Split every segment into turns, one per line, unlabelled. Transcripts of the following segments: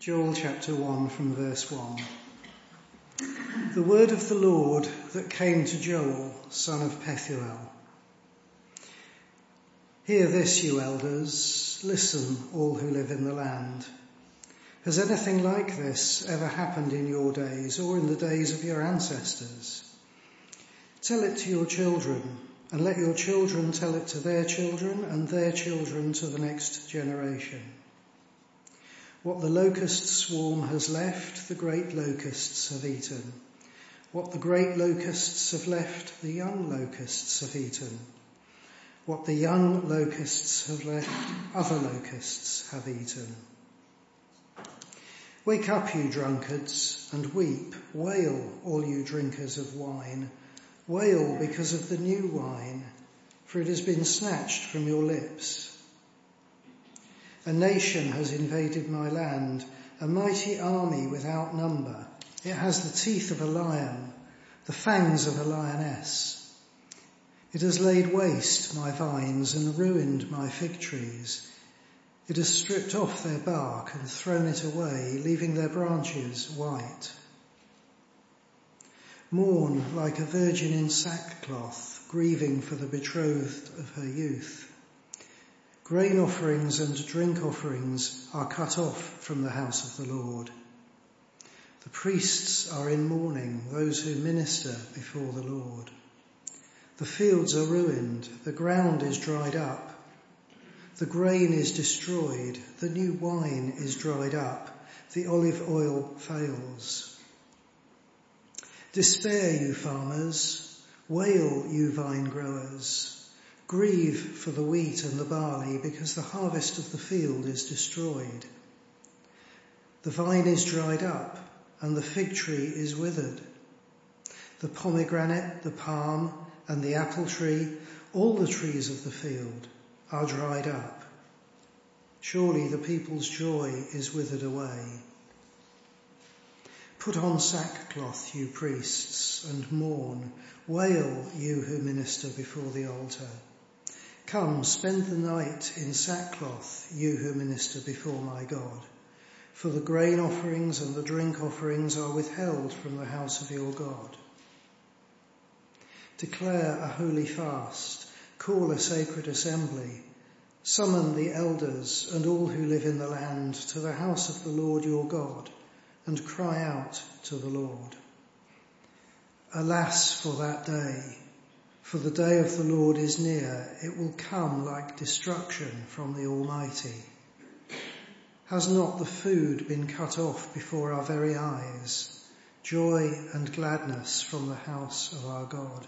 Joel chapter 1 from verse 1. The word of the Lord that came to Joel, son of Pethuel. Hear this, you elders. Listen, all who live in the land. Has anything like this ever happened in your days or in the days of your ancestors? Tell it to your children, and let your children tell it to their children and their children to the next generation. What the locust swarm has left, the great locusts have eaten. What the great locusts have left, the young locusts have eaten. What the young locusts have left, other locusts have eaten. Wake up, you drunkards, and weep. Wail, all you drinkers of wine. Wail because of the new wine, for it has been snatched from your lips. A nation has invaded my land, a mighty army without number. It has the teeth of a lion, the fangs of a lioness. It has laid waste my vines and ruined my fig trees. It has stripped off their bark and thrown it away, leaving their branches white. Mourn like a virgin in sackcloth, grieving for the betrothed of her youth. Grain offerings and drink offerings are cut off from the house of the Lord. The priests are in mourning, those who minister before the Lord. The fields are ruined, the ground is dried up, the grain is destroyed, the new wine is dried up, the olive oil fails. Despair, you farmers, wail, you vine growers. Grieve for the wheat and the barley because the harvest of the field is destroyed. The vine is dried up and the fig tree is withered. The pomegranate, the palm and the apple tree, all the trees of the field are dried up. Surely the people's joy is withered away. Put on sackcloth, you priests, and mourn. Wail, you who minister before the altar. Come, spend the night in sackcloth, you who minister before my God. For the grain offerings and the drink offerings are withheld from the house of your God. Declare a holy fast, call a sacred assembly, summon the elders and all who live in the land to the house of the Lord your God, and cry out to the Lord. Alas for that day! For the day of the Lord is near, it will come like destruction from the Almighty. Has not the food been cut off before our very eyes, joy and gladness from the house of our God?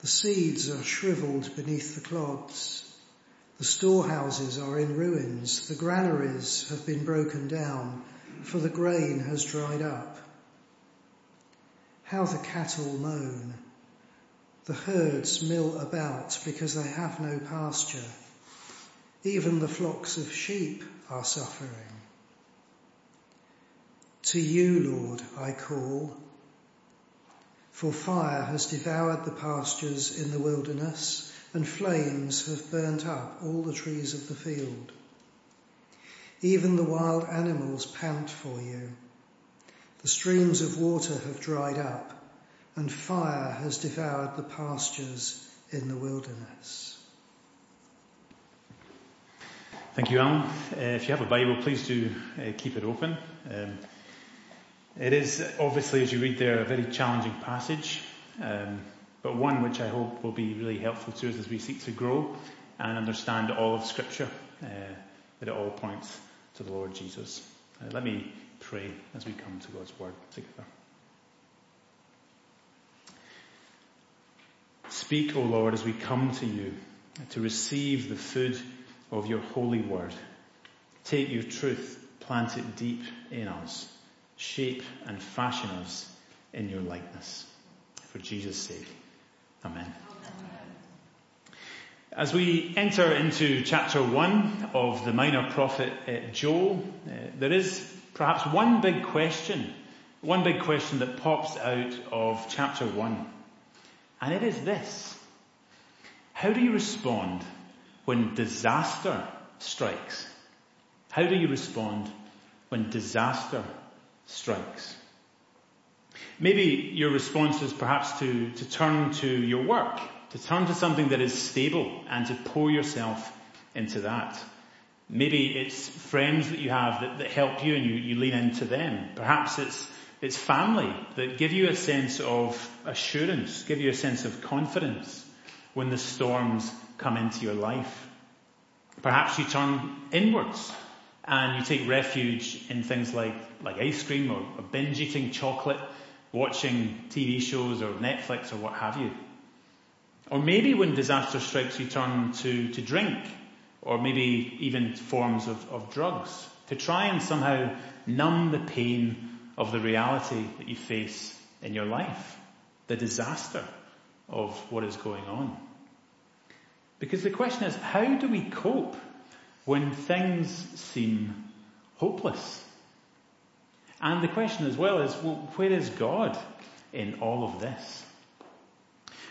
The seeds are shriveled beneath the clods. The storehouses are in ruins. The granaries have been broken down, for the grain has dried up. How the cattle moan the herds mill about because they have no pasture. Even the flocks of sheep are suffering. To you, Lord, I call, for fire has devoured the pastures in the wilderness and flames have burnt up all the trees of the field. Even the wild animals pant for you. The streams of water have dried up and fire has devoured the pastures in the wilderness.
Thank you, Alan. Uh, if you have a Bible, please do uh, keep it open. Um, it is obviously, as you read there, a very challenging passage, um, but one which I hope will be really helpful to us as we seek to grow and understand all of Scripture, uh, that it all points to the Lord Jesus. Uh, let me pray as we come to God's Word together. Speak, O Lord, as we come to you to receive the food of your holy word. Take your truth, plant it deep in us, shape and fashion us in your likeness. For Jesus' sake. Amen. As we enter into chapter one of the minor prophet uh, Joel, uh, there is perhaps one big question, one big question that pops out of chapter one. And it is this. How do you respond when disaster strikes? How do you respond when disaster strikes. Maybe your response is perhaps to, to turn to your work, to turn to something that is stable and to pour yourself into that. Maybe it's friends that you have that, that help you and you, you lean into them. Perhaps it's, it's family that give you a sense of assurance, give you a sense of confidence when the storms come into your life. Perhaps you turn inwards and you take refuge in things like, like ice cream or, or binge eating chocolate, watching TV shows or Netflix or what have you. Or maybe when disaster strikes you turn to, to drink or maybe even forms of, of drugs to try and somehow numb the pain of the reality that you face in your life, the disaster of what is going on. Because the question is, how do we cope when things seem hopeless? And the question as well is, well, where is God in all of this?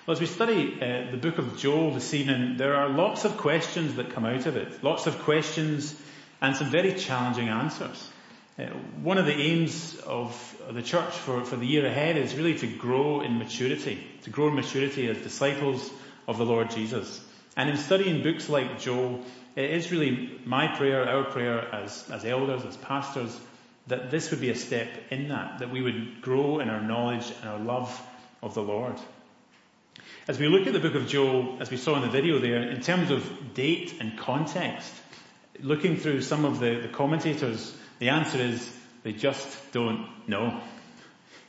Well, as we study uh, the book of Joel this evening, there are lots of questions that come out of it. Lots of questions and some very challenging answers. Uh, one of the aims of the church for, for the year ahead is really to grow in maturity, to grow in maturity as disciples of the Lord Jesus. And in studying books like Joel, it is really my prayer, our prayer as, as elders, as pastors, that this would be a step in that, that we would grow in our knowledge and our love of the Lord. As we look at the book of Joel, as we saw in the video there, in terms of date and context, looking through some of the, the commentators, the answer is they just don't know.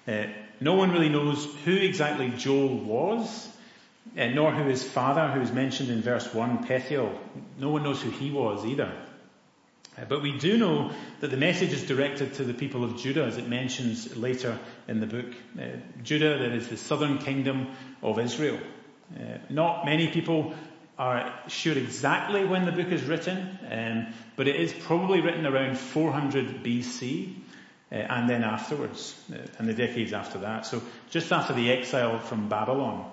Uh, no one really knows who exactly Joel was, uh, nor who his father, who is mentioned in verse 1, Pethuel, no one knows who he was either. Uh, but we do know that the message is directed to the people of Judah, as it mentions later in the book. Uh, Judah, that is the southern kingdom of Israel. Uh, not many people are sure exactly when the book is written, um, but it is probably written around 400 BC. Uh, and then afterwards, uh, and the decades after that. So just after the exile from Babylon.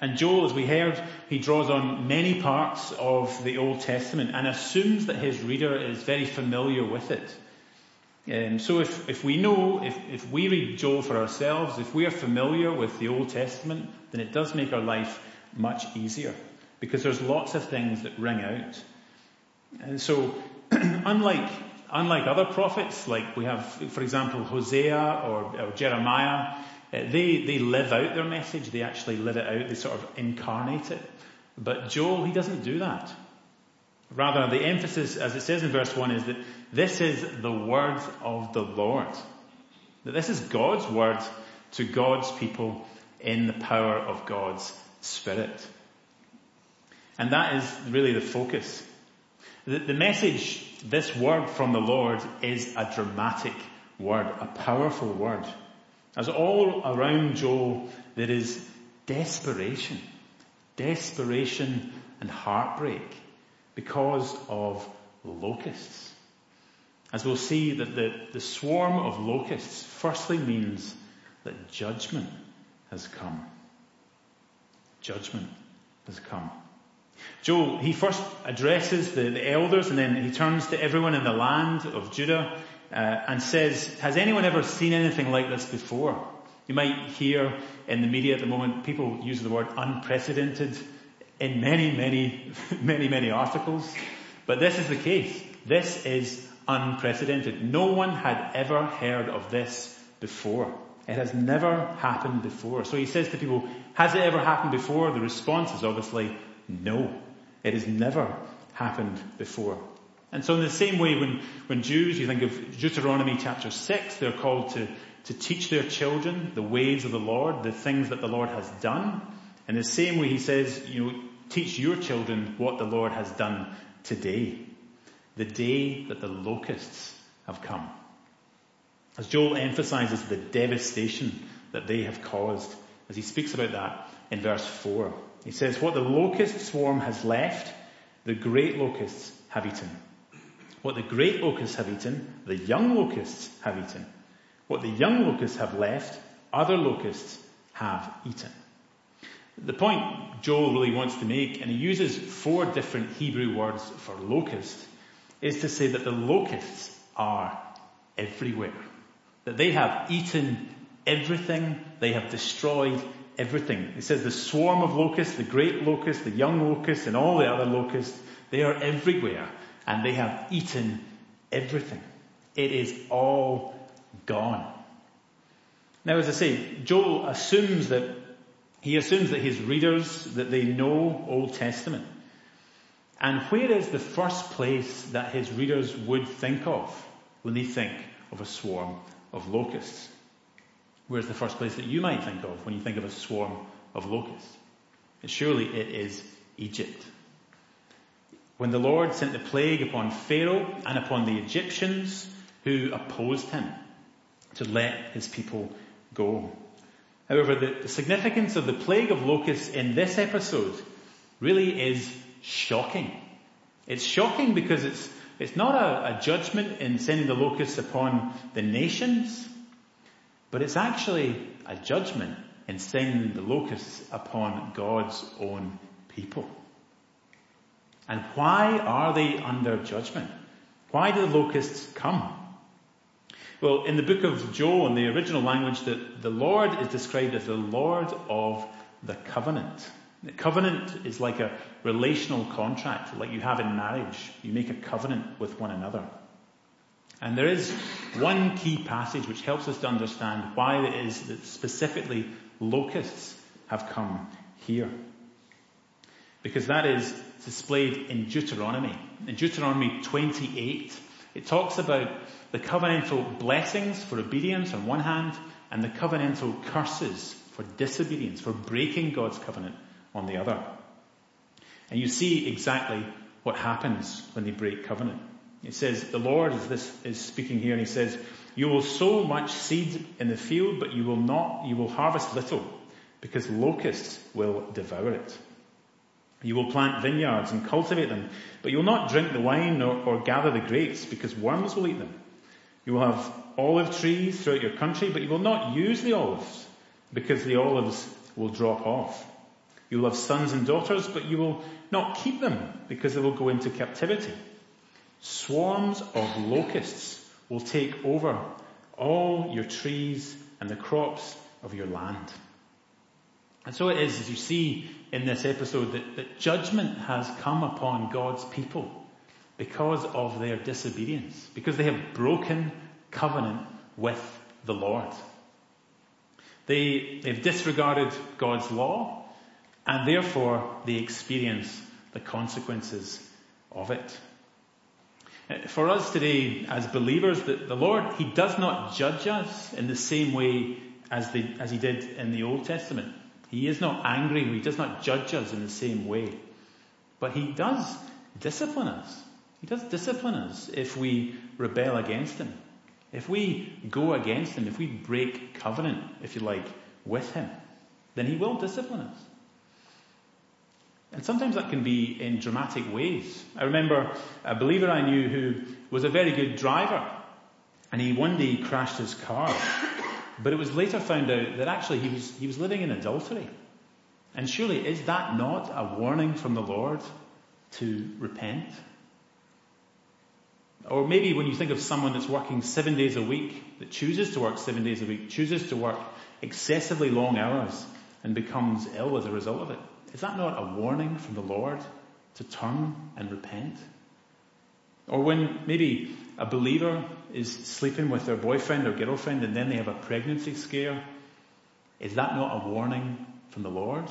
And Joel, as we heard, he draws on many parts of the Old Testament and assumes that his reader is very familiar with it. Um, so if, if we know, if, if we read Joel for ourselves, if we are familiar with the Old Testament, then it does make our life much easier because there's lots of things that ring out. And so, unlike, unlike other prophets, like we have, for example, Hosea or, or Jeremiah, uh, they, they live out their message. They actually live it out. They sort of incarnate it. But Joel, he doesn't do that. Rather, the emphasis, as it says in verse 1, is that this is the word of the Lord. That this is God's word to God's people in the power of God's Spirit. And that is really the focus. The, the message, this word from the Lord, is a dramatic word, a powerful word. As all around Joel, there is desperation. Desperation and heartbreak because of locusts. As we'll see that the, the swarm of locusts firstly means that judgment has come. Judgment has come. Joel, he first addresses the, the elders and then he turns to everyone in the land of Judah uh, and says, has anyone ever seen anything like this before? You might hear in the media at the moment people use the word unprecedented in many, many, many, many articles. But this is the case. This is unprecedented. No one had ever heard of this before. It has never happened before. So he says to people, has it ever happened before? The response is obviously no. It has never happened before. And so in the same way, when, when Jews, you think of Deuteronomy chapter 6, they're called to, to teach their children the ways of the Lord, the things that the Lord has done. In the same way, he says, you know, teach your children what the Lord has done today. The day that the locusts have come. As Joel emphasizes the devastation that they have caused, as he speaks about that in verse 4. He says, what the locust swarm has left, the great locusts have eaten. What the great locusts have eaten, the young locusts have eaten. What the young locusts have left, other locusts have eaten. The point Joel really wants to make, and he uses four different Hebrew words for locust, is to say that the locusts are everywhere. That they have eaten everything, they have destroyed everything. It says the swarm of locusts, the great locust, the young locust, and all the other locusts, they are everywhere and they have eaten everything. It is all gone. Now as I say, Joel assumes that, he assumes that his readers, that they know Old Testament. And where is the first place that his readers would think of when they think of a swarm of locusts? Where's the first place that you might think of when you think of a swarm of locusts? Surely it is Egypt. When the Lord sent the plague upon Pharaoh and upon the Egyptians who opposed him to let his people go. However, the, the significance of the plague of locusts in this episode really is shocking. It's shocking because it's, it's not a, a judgment in sending the locusts upon the nations, but it's actually a judgment in sending the locusts upon God's own people. And why are they under judgment? Why do the locusts come? Well, in the book of Joel, in the original language, that the Lord is described as the Lord of the covenant. The covenant is like a relational contract, like you have in marriage. You make a covenant with one another. And there is one key passage which helps us to understand why it is that specifically locusts have come here. Because that is displayed in Deuteronomy. In Deuteronomy 28, it talks about the covenantal blessings for obedience on one hand and the covenantal curses for disobedience, for breaking God's covenant on the other. And you see exactly what happens when they break covenant. It says, the Lord is this, is speaking here and he says, you will sow much seed in the field, but you will not, you will harvest little because locusts will devour it. You will plant vineyards and cultivate them, but you will not drink the wine or, or gather the grapes because worms will eat them. You will have olive trees throughout your country, but you will not use the olives because the olives will drop off. You will have sons and daughters, but you will not keep them because they will go into captivity. Swarms of locusts will take over all your trees and the crops of your land. And so it is, as you see in this episode, that, that judgment has come upon God's people because of their disobedience, because they have broken covenant with the Lord. They, they've disregarded God's law and therefore they experience the consequences of it. For us today as believers, the, the Lord, He does not judge us in the same way as, the, as He did in the Old Testament. He is not angry, He does not judge us in the same way. But He does discipline us. He does discipline us if we rebel against Him. If we go against Him, if we break covenant, if you like, with Him, then He will discipline us. And sometimes that can be in dramatic ways. I remember a believer I knew who was a very good driver and he one day crashed his car. But it was later found out that actually he was, he was living in adultery. And surely is that not a warning from the Lord to repent? Or maybe when you think of someone that's working seven days a week, that chooses to work seven days a week, chooses to work excessively long hours and becomes ill as a result of it. Is that not a warning from the Lord to turn and repent? Or when maybe a believer is sleeping with their boyfriend or girlfriend and then they have a pregnancy scare, is that not a warning from the Lord?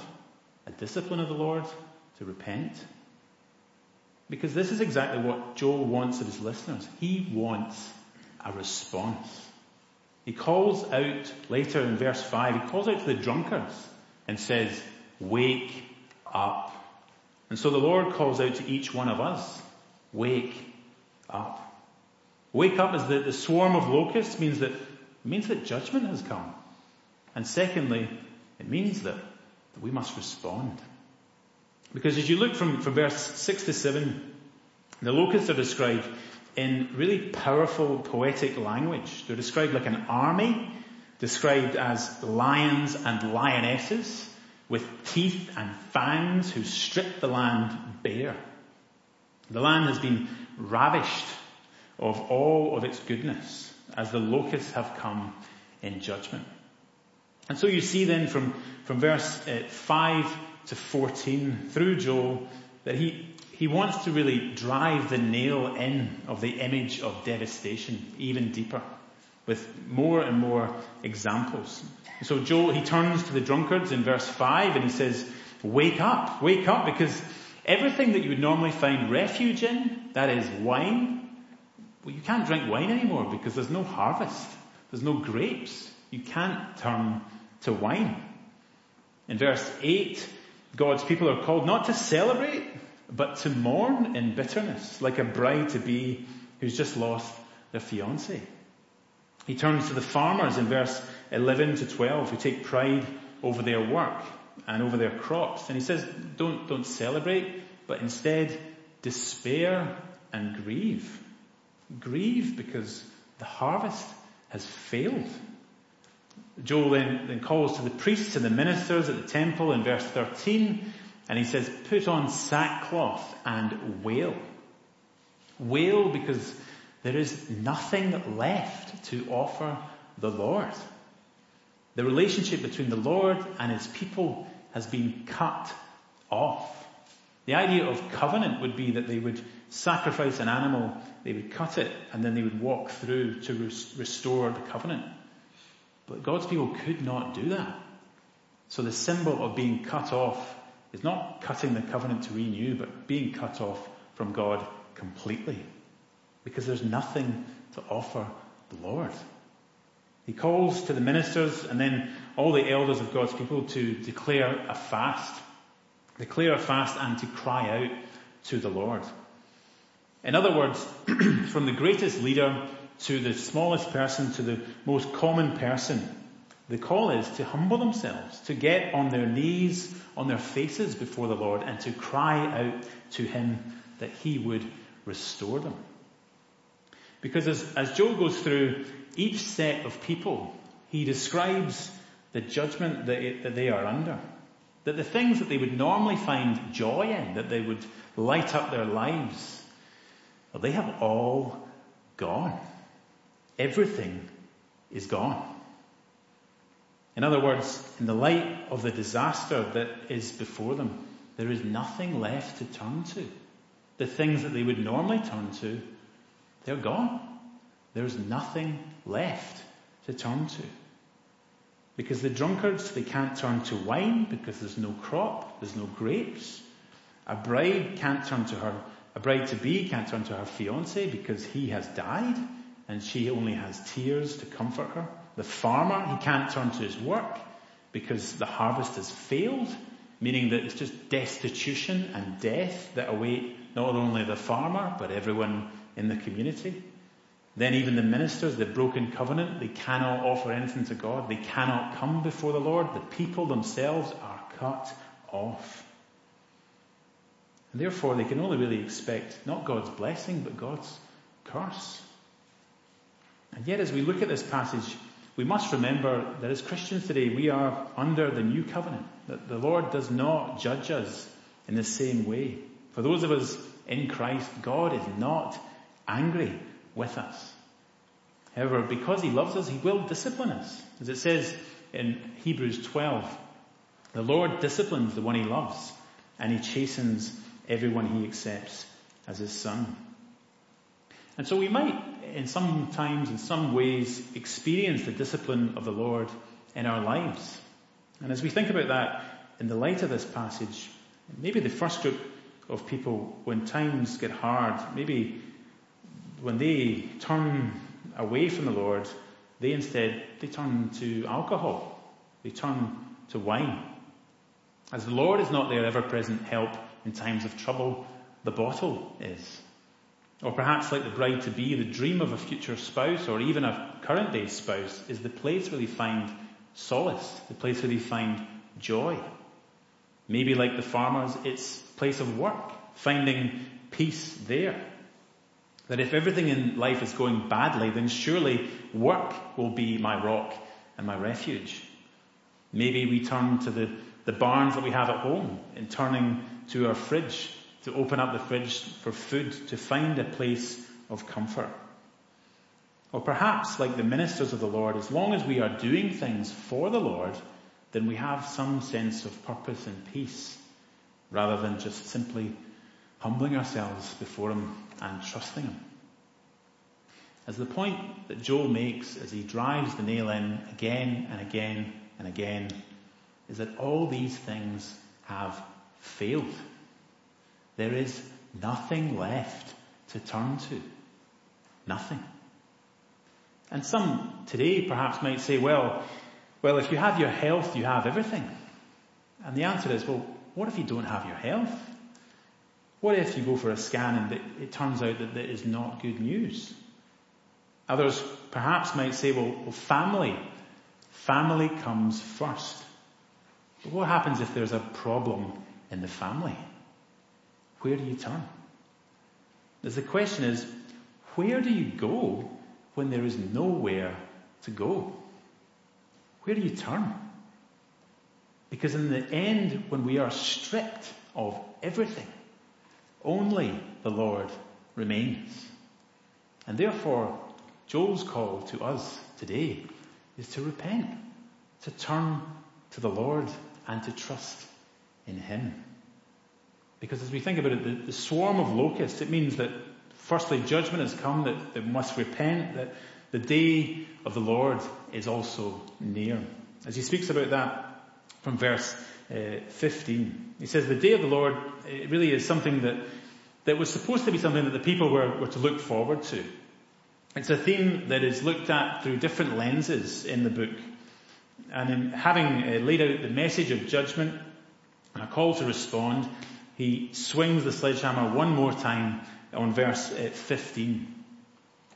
A discipline of the Lord to repent? Because this is exactly what Joel wants of his listeners. He wants a response. He calls out later in verse 5, he calls out to the drunkards and says, wake up. And so the Lord calls out to each one of us, wake up. Wake up is the, the swarm of locusts means that, means that judgment has come. And secondly, it means that, that we must respond. Because as you look from, from verse 6 to 7, the locusts are described in really powerful poetic language. They're described like an army, described as lions and lionesses, with teeth and fangs who strip the land bare. The land has been ravished of all of its goodness as the locusts have come in judgment. And so you see then from, from verse uh, 5 to 14 through Joel that he, he wants to really drive the nail in of the image of devastation even deeper with more and more examples. So Joel, he turns to the drunkards in verse 5 and he says, wake up, wake up because everything that you would normally find refuge in, that is wine, well you can't drink wine anymore because there's no harvest. There's no grapes. You can't turn to wine. In verse 8, God's people are called not to celebrate, but to mourn in bitterness, like a bride to be who's just lost their fiance. He turns to the farmers in verse 11 to 12 who take pride over their work and over their crops. And he says, don't, don't celebrate, but instead despair and grieve. Grieve because the harvest has failed. Joel then, then calls to the priests and the ministers at the temple in verse 13, and he says, put on sackcloth and wail. Wail because there is nothing left to offer the Lord. The relationship between the Lord and his people has been cut off. The idea of covenant would be that they would sacrifice an animal, they would cut it, and then they would walk through to restore the covenant. But God's people could not do that. So the symbol of being cut off is not cutting the covenant to renew, but being cut off from God completely. Because there's nothing to offer the Lord. He calls to the ministers and then all the elders of God's people to declare a fast. Declare a fast and to cry out to the Lord. In other words, from the greatest leader to the smallest person, to the most common person. The call is to humble themselves, to get on their knees, on their faces before the Lord, and to cry out to Him that He would restore them. Because as, as Joel goes through each set of people, he describes the judgment that, it, that they are under. That the things that they would normally find joy in, that they would light up their lives, well, they have all gone. Everything is gone. In other words, in the light of the disaster that is before them, there is nothing left to turn to. The things that they would normally turn to, they're gone. There's nothing left to turn to. Because the drunkards, they can't turn to wine because there's no crop, there's no grapes. A bride can't turn to her, a bride to be can't turn to her fiance because he has died and she only has tears to comfort her. The farmer, he can't turn to his work because the harvest has failed, meaning that it's just destitution and death that await not only the farmer, but everyone in the community. Then even the ministers, the broken covenant, they cannot offer anything to God. They cannot come before the Lord. The people themselves are cut off. And therefore they can only really expect not God's blessing, but God's curse. And yet as we look at this passage, we must remember that as Christians today, we are under the new covenant, that the Lord does not judge us in the same way. For those of us in Christ, God is not angry with us. However, because He loves us, He will discipline us. As it says in Hebrews 12, the Lord disciplines the one He loves, and He chastens everyone He accepts as His Son. And so we might, in some times, in some ways, experience the discipline of the Lord in our lives. And as we think about that in the light of this passage, maybe the first group of people, when times get hard, maybe when they turn away from the Lord, they instead, they turn to alcohol. They turn to wine. As the Lord is not their ever-present help in times of trouble, the bottle is. Or perhaps like the bride to be, the dream of a future spouse or even a current day spouse is the place where they find solace, the place where they find joy. Maybe like the farmers, it's place of work, finding peace there. That if everything in life is going badly, then surely work will be my rock and my refuge. Maybe we turn to the, the barns that we have at home in turning to our fridge to open up the fridge for food, to find a place of comfort. Or perhaps, like the ministers of the Lord, as long as we are doing things for the Lord, then we have some sense of purpose and peace, rather than just simply humbling ourselves before Him and trusting Him. As the point that Joel makes as he drives the nail in again and again and again is that all these things have failed. There is nothing left to turn to. Nothing. And some today perhaps might say, well, well, if you have your health, you have everything. And the answer is, well, what if you don't have your health? What if you go for a scan and it, turns out that that is not good news? Others perhaps might say, well, well, family. Family comes first. But what happens if there's a problem in the family? Where do you turn? As the question is, where do you go when there is nowhere to go? Where do you turn? Because in the end, when we are stripped of everything, only the Lord remains. And therefore, Joel's call to us today is to repent, to turn to the Lord and to trust in Him. Because as we think about it, the, the swarm of locusts, it means that firstly judgment has come, that they must repent, that the day of the Lord is also near. As he speaks about that from verse uh, 15, he says the day of the Lord it really is something that, that was supposed to be something that the people were, were to look forward to. It's a theme that is looked at through different lenses in the book. And in having uh, laid out the message of judgment and a call to respond, he swings the sledgehammer one more time on verse uh, 15.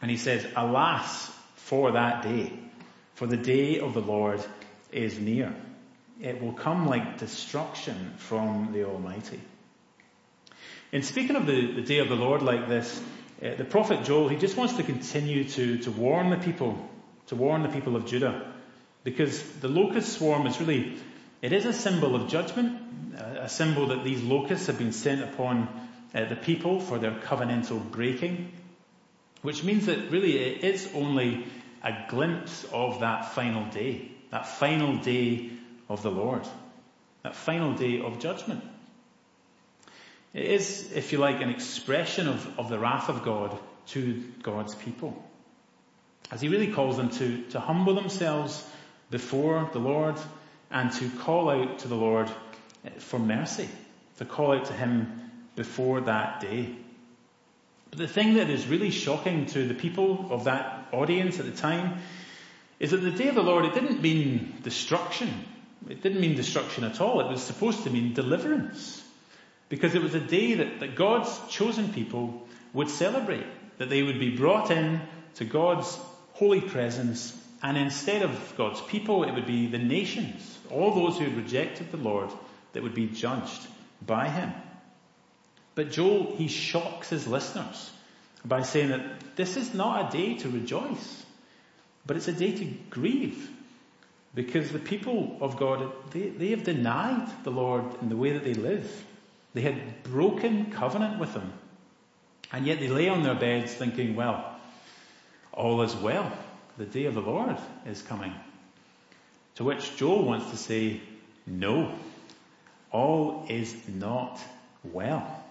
And he says, Alas for that day, for the day of the Lord is near. It will come like destruction from the Almighty. In speaking of the, the day of the Lord like this, uh, the prophet Joel, he just wants to continue to, to warn the people, to warn the people of Judah. Because the locust swarm is really, it is a symbol of judgment, a symbol that these locusts have been sent upon uh, the people for their covenantal breaking, which means that really it is only a glimpse of that final day, that final day of the Lord, that final day of judgment. It is, if you like, an expression of, of the wrath of God to God's people. As he really calls them to, to humble themselves before the Lord and to call out to the Lord for mercy, to call out to him before that day. But the thing that is really shocking to the people of that audience at the time is that the day of the Lord, it didn't mean destruction. It didn't mean destruction at all. It was supposed to mean deliverance. Because it was a day that, that God's chosen people would celebrate. That they would be brought in to God's holy presence and instead of God's people, it would be the nations, all those who had rejected the Lord, that would be judged by him. But Joel, he shocks his listeners by saying that this is not a day to rejoice, but it's a day to grieve. Because the people of God, they, they have denied the Lord in the way that they live. They had broken covenant with him. And yet they lay on their beds thinking, well, all is well. The day of the Lord is coming. To which Joel wants to say, no, all is not well.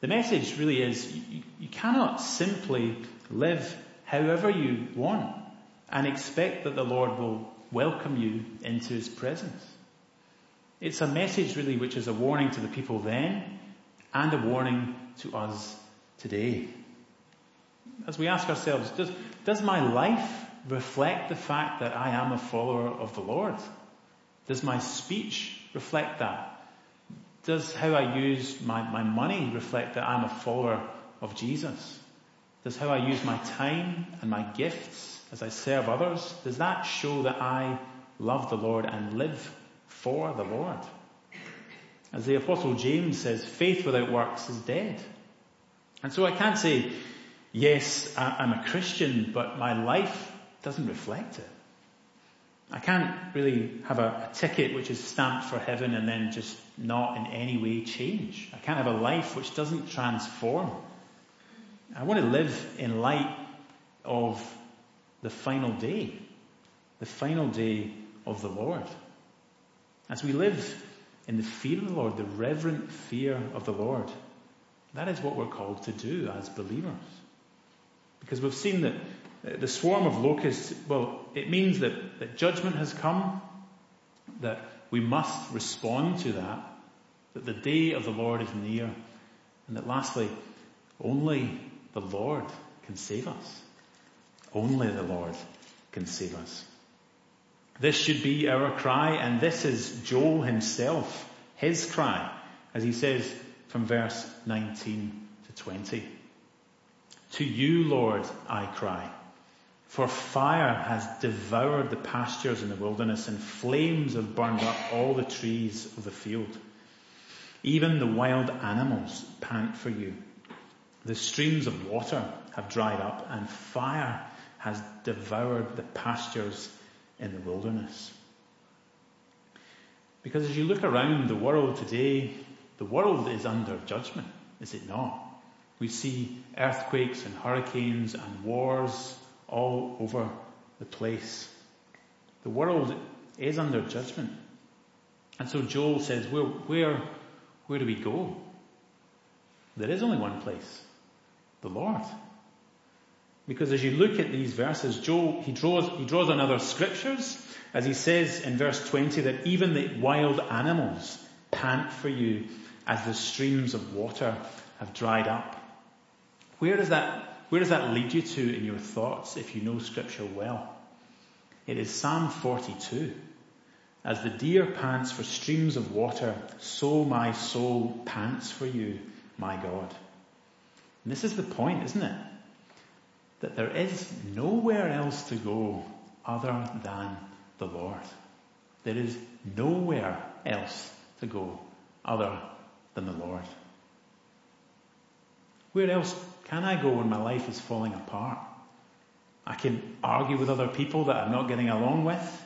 The message really is you, you cannot simply live however you want and expect that the Lord will welcome you into his presence. It's a message really which is a warning to the people then and a warning to us today. As we ask ourselves, does, does my life reflect the fact that I am a follower of the Lord? Does my speech reflect that? Does how I use my, my money reflect that I'm a follower of Jesus? Does how I use my time and my gifts as I serve others, does that show that I love the Lord and live for the Lord? As the apostle James says, faith without works is dead. And so I can't say, yes, I'm a Christian, but my life doesn't reflect it. I can't really have a, a, ticket which is stamped for heaven and then just not in any way change. I can't have a life which doesn't transform. I want to live in light of the final day, the final day of the Lord. As we live in the fear of the Lord, the reverent fear of the Lord, that is what we're called to do as believers. Because we've seen that uh, the swarm of locusts, well, it means that, that judgment has come, that we must respond to that, that the day of the Lord is near, and that lastly, only the Lord can save us. Only the Lord can save us. This should be our cry, and this is Joel himself, his cry, as he says from verse 19 to 20. To you, Lord, I cry. For fire has devoured the pastures in the wilderness, and flames have burned up all the trees of the field. Even the wild animals pant for you. The streams of water have dried up, and fire has devoured the pastures in the wilderness. Because as you look around the world today, the world is under judgment, is it not? We see earthquakes and hurricanes and wars all over the place. The world is under judgment. And so Joel says, where, where, where do we go? There is only one place. The Lord. Because as you look at these verses, Joel, he draws, he draws on other scriptures, as he says in verse 20 that even the wild animals pant for you as the streams of water have dried up. Where does that where does that lead you to in your thoughts if you know scripture well? It is Psalm 42. As the deer pants for streams of water, so my soul pants for you, my God. And this is the point, isn't it? That there is nowhere else to go other than the Lord. There is nowhere else to go other than the Lord. Where else can I go when my life is falling apart? I can argue with other people that I'm not getting along with,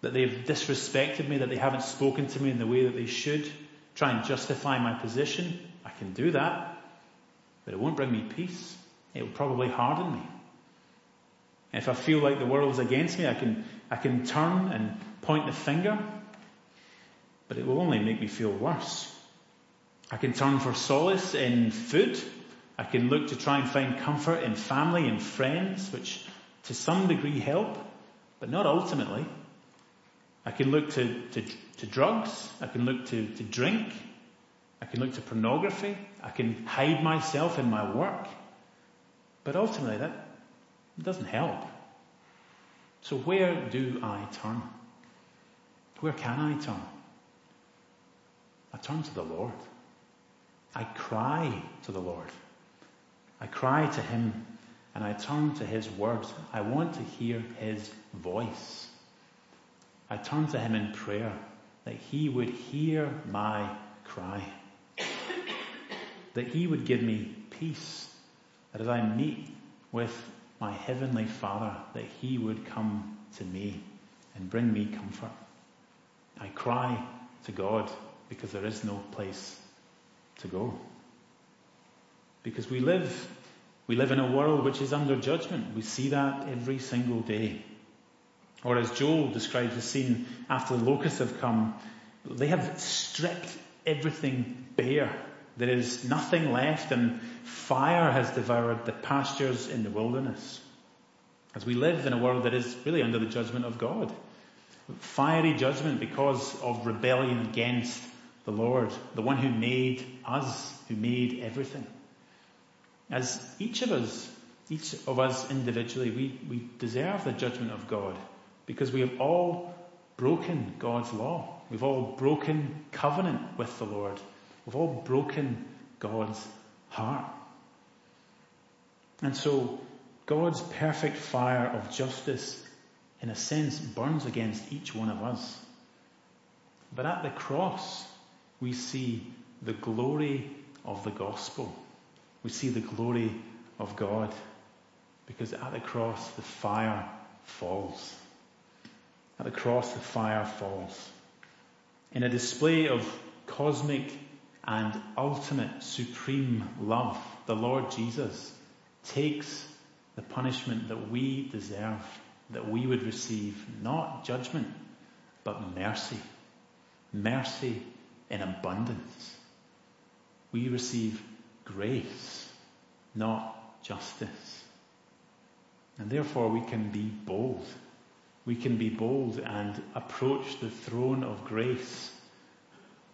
that they've disrespected me, that they haven't spoken to me in the way that they should, try and justify my position. I can do that, but it won't bring me peace. It will probably harden me. If I feel like the world's against me, I can, I can turn and point the finger, but it will only make me feel worse. I can turn for solace in food I can look to try and find comfort in family and friends, which to some degree help, but not ultimately. I can look to, to, to drugs. I can look to, to drink. I can look to pornography. I can hide myself in my work. But ultimately that doesn't help. So where do I turn? Where can I turn? I turn to the Lord. I cry to the Lord. I cry to him and I turn to his words. I want to hear his voice. I turn to him in prayer that he would hear my cry. that he would give me peace. That as I meet with my heavenly father, that he would come to me and bring me comfort. I cry to God because there is no place to go. Because we live, we live in a world which is under judgment. We see that every single day. Or as Joel describes the scene after the locusts have come, they have stripped everything bare. There is nothing left and fire has devoured the pastures in the wilderness. As we live in a world that is really under the judgment of God. Fiery judgment because of rebellion against the Lord, the one who made us, who made everything. As each of us, each of us individually, we, we deserve the judgment of God because we have all broken God's law. We've all broken covenant with the Lord. We've all broken God's heart. And so God's perfect fire of justice, in a sense, burns against each one of us. But at the cross, we see the glory of the gospel we see the glory of God because at the cross the fire falls. At the cross the fire falls. In a display of cosmic and ultimate supreme love, the Lord Jesus takes the punishment that we deserve, that we would receive not judgment, but mercy. Mercy in abundance. We receive grace, not justice. And therefore we can be bold. We can be bold and approach the throne of grace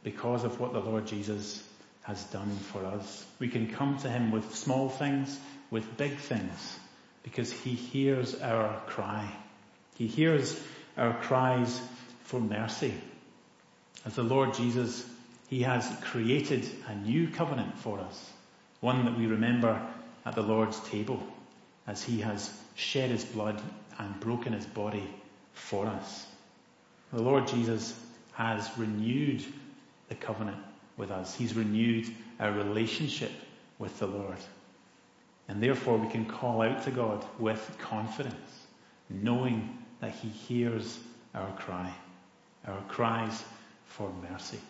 because of what the Lord Jesus has done for us. We can come to Him with small things, with big things, because He hears our cry. He hears our cries for mercy. As the Lord Jesus, He has created a new covenant for us, one that we remember at the Lord's table, as He has shed His blood and broken His body for us. The Lord Jesus has renewed the covenant with us. He's renewed our relationship with the Lord. And therefore we can call out to God with confidence, knowing that He hears our cry, our cries for mercy.